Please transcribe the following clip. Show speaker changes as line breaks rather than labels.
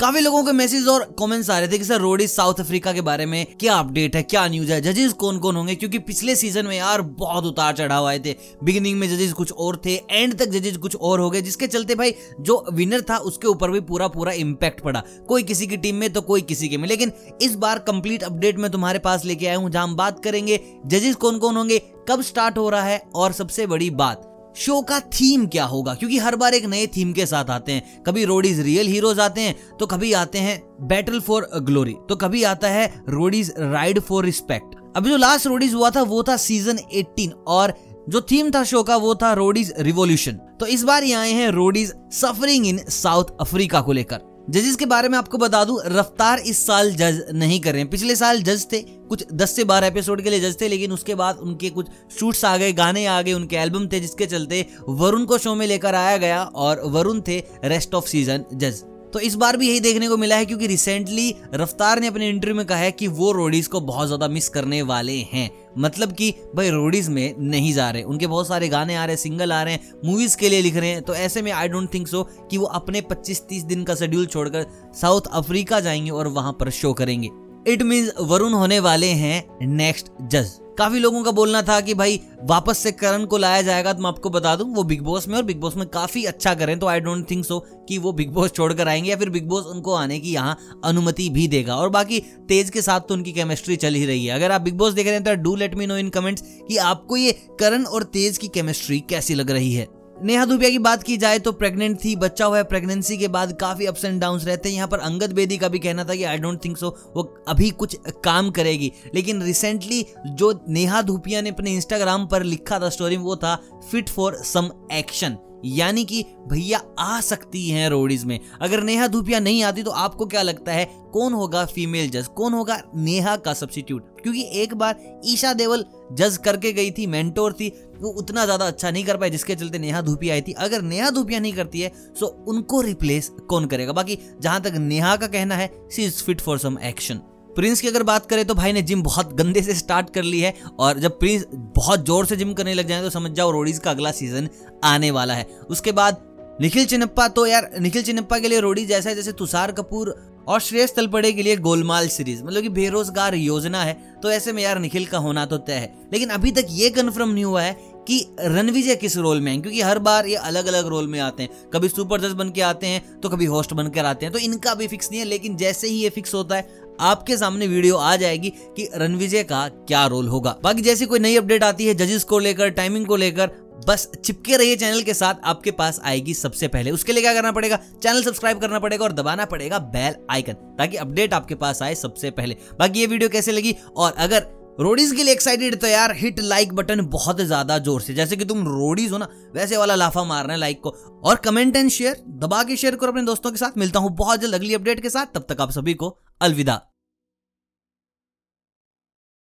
काफ़ी लोगों के मैसेज और कमेंट्स आ रहे थे कि सर रोडीज साउथ अफ्रीका के बारे में क्या अपडेट है, क्या न्यूज़ है? जजेस कौन कौन होंगे? क्योंकि पिछले सीज़न में यार बहुत उतार चढ़ाव आए थे। बिगिनिंग में जजेस कुछ और थे एंड तक जजेस कुछ और हो गए, जिसके चलते भाई जो विनर था, उसके ऊपर भी पूरा पूरा इम्पैक्ट पड़ा। कोई किसी की टीम में तो कोई किसी के में। लेकिन इस बार कंप्लीट अपडेट में तुम्हारे पास लेके आया हूँ, जहाँ हम बात करेंगे जजेस कौन कौन होंगे, कब स्टार्ट हो रहा है, और सबसे बड़ी बात शो का थीम क्या होगा? क्योंकि हर बार एक नए थीम के साथ आते हैं। कभी रोडीज रियल हीरोज आते हैं तो कभी आते हैं बैटल फॉर ग्लोरी। तो कभी आता है रोडीज राइड फॉर रिस्पेक्ट। अभी जो लास्ट रोडीज हुआ था, वो था सीज़न 18 और जो थीम था शो का, वो था रोडीज रिवोल्यूशन। तो इस बार ये आए हैं Roadies suffering in South Africa को लेकर। जजेस के बारे में आपको बता दूँ, रफ्तार इस साल जज नहीं कर रहे हैं। पिछले साल जज थे कुछ 10 से 12 एपिसोड के लिए जज थे, लेकिन उसके बाद उनके कुछ शूट्स आ गए, गाने आ गए, उनके एल्बम थे, जिसके चलते वरुण को शो में लेकर आया गया और वरुण थे रेस्ट ऑफ़ सीज़न जज तो इस बार भी यही देखने को मिला है, क्योंकि रिसेंटली रफ्तार ने अपने इंटरव्यू में कहा है कि वो रोडीज को बहुत ज़्यादा मिस करने वाले हैं. मतलब कि, भाई रोडीज में नहीं जा रहे. उनके बहुत सारे गाने आ रहे हैं सिंगल आ रहे हैं मूवीज़ के लिए लिख रहे हैं. तो ऐसे में आई डोंट थिंक सो कि वो अपने 25-30 दिन का शेड्यूल छोड़कर साउथ अफ्रीका जाएँगे और वहाँ पर शो करेंगे. इट मीन वरुण होने वाले हैं नेक्स्ट जज काफ़ी लोगों का बोलना था कि भाई, वापस से करण को लाया जाएगा तो मैं आपको बता दूँ, वो बिग बॉस में, और बिग बॉस में काफ़ी अच्छा करें तो आई डोंट थिंक सो कि वो बिग बॉस छोड़कर आएँगे, या फिर बिग बॉस उनको आने की यहाँ अनुमति भी देगा। और बाकी तेज के साथ तो उनकी केमिस्ट्री चल ही रही है। अगर आप बिग बॉस देख रहे हैं तो do let me know in comments कि आपको ये करण और तेज की केमिस्ट्री कैसी लग रही है। नेहा धुपिया की बात की जाए तो प्रेग्नेंट थी, बच्चा हुआ है प्रेगनेंसी के बाद काफ़ी अप्स एंड डाउन रहते हैं। यहाँ पर अंगद बेदी का भी कहना था कि आई डोंट थिंक सो वो अभी कुछ काम करेगी। लेकिन रिसेंटली जो नेहा धुपिया ने अपने इंस्टाग्राम पर लिखा था स्टोरी वो था फिट फॉर सम एक्शन यानी कि भैया आ सकती हैं रोडीज में। अगर नेहा धूपिया नहीं आती तो आपको क्या लगता है, कौन होगा फीमेल जज कौन होगा नेहा का सब्सिट्यूट क्योंकि एक बार ईशा देवल जज करके गई थी मेंटोर थी, वो उतना ज़्यादा अच्छा नहीं कर पाए जिसके चलते नेहा धूपिया आई थी। अगर नेहा धूपिया नहीं करती है तो उनको रिप्लेस कौन करेगा? बाकी जहाँ तक नेहा का कहना है she is fit for some action Prince की अगर बात करें तो भाई ने जिम बहुत गंदे से स्टार्ट कर ली है और जब प्रिंस बहुत ज़ोर से जिम करने लग जाए तो समझ जाओ रोडीज का अगला सीज़न आने वाला है। उसके बाद निखिल चिनप्पा तो यार निखिल चिनप्पा के लिए रोडीज ऐसा है जैसे तुषार कपूर और श्रेयस तलपड़े के लिए गोलमाल सीरीज़ मतलब कि बेरोजगार योजना है। तो ऐसे में यार निखिल का होना तो तय है। लेकिन अभी तक ये कन्फर्म नहीं हुआ है कि रणविजय किस रोल में है? क्योंकि हर बार ये अलग अलग रोल में आते हैं। कभी सुपर जज बन के आते हैं तो कभी होस्ट बनकर आते हैं। तो इनका भी फिक्स नहीं है, लेकिन जैसे ही ये फिक्स होता है, आपके सामने वीडियो आ जाएगी कि रणविजय का क्या रोल होगा। बाकी जैसी कोई नई अपडेट आती है जजेस को लेकर टाइमिंग को लेकर, बस चिपके रहिए चैनल के साथ। आपके पास आएगी सबसे पहले। उसके लिए क्या करना पड़ेगा? चैनल सब्सक्राइब करना पड़ेगा और दबाना पड़ेगा बेल आइकन ताकि अपडेट आपके पास आए सबसे पहले। बाकी ये वीडियो कैसे लगी? और अगर रोडीज के लिए एक्साइटेड तो यार हिट लाइक बटन बहुत ज़्यादा ज़ोर से। जैसे कि तुम रोडीज हो ना, वैसे वाला लाफा मार रहे हैं लाइक को। और कमेंट एंड शेयर दबा के शेयर करो अपने दोस्तों के साथ। मिलता हूँ बहुत जल्द अगली अपडेट के साथ। तब तक आप सभी को अलविदा।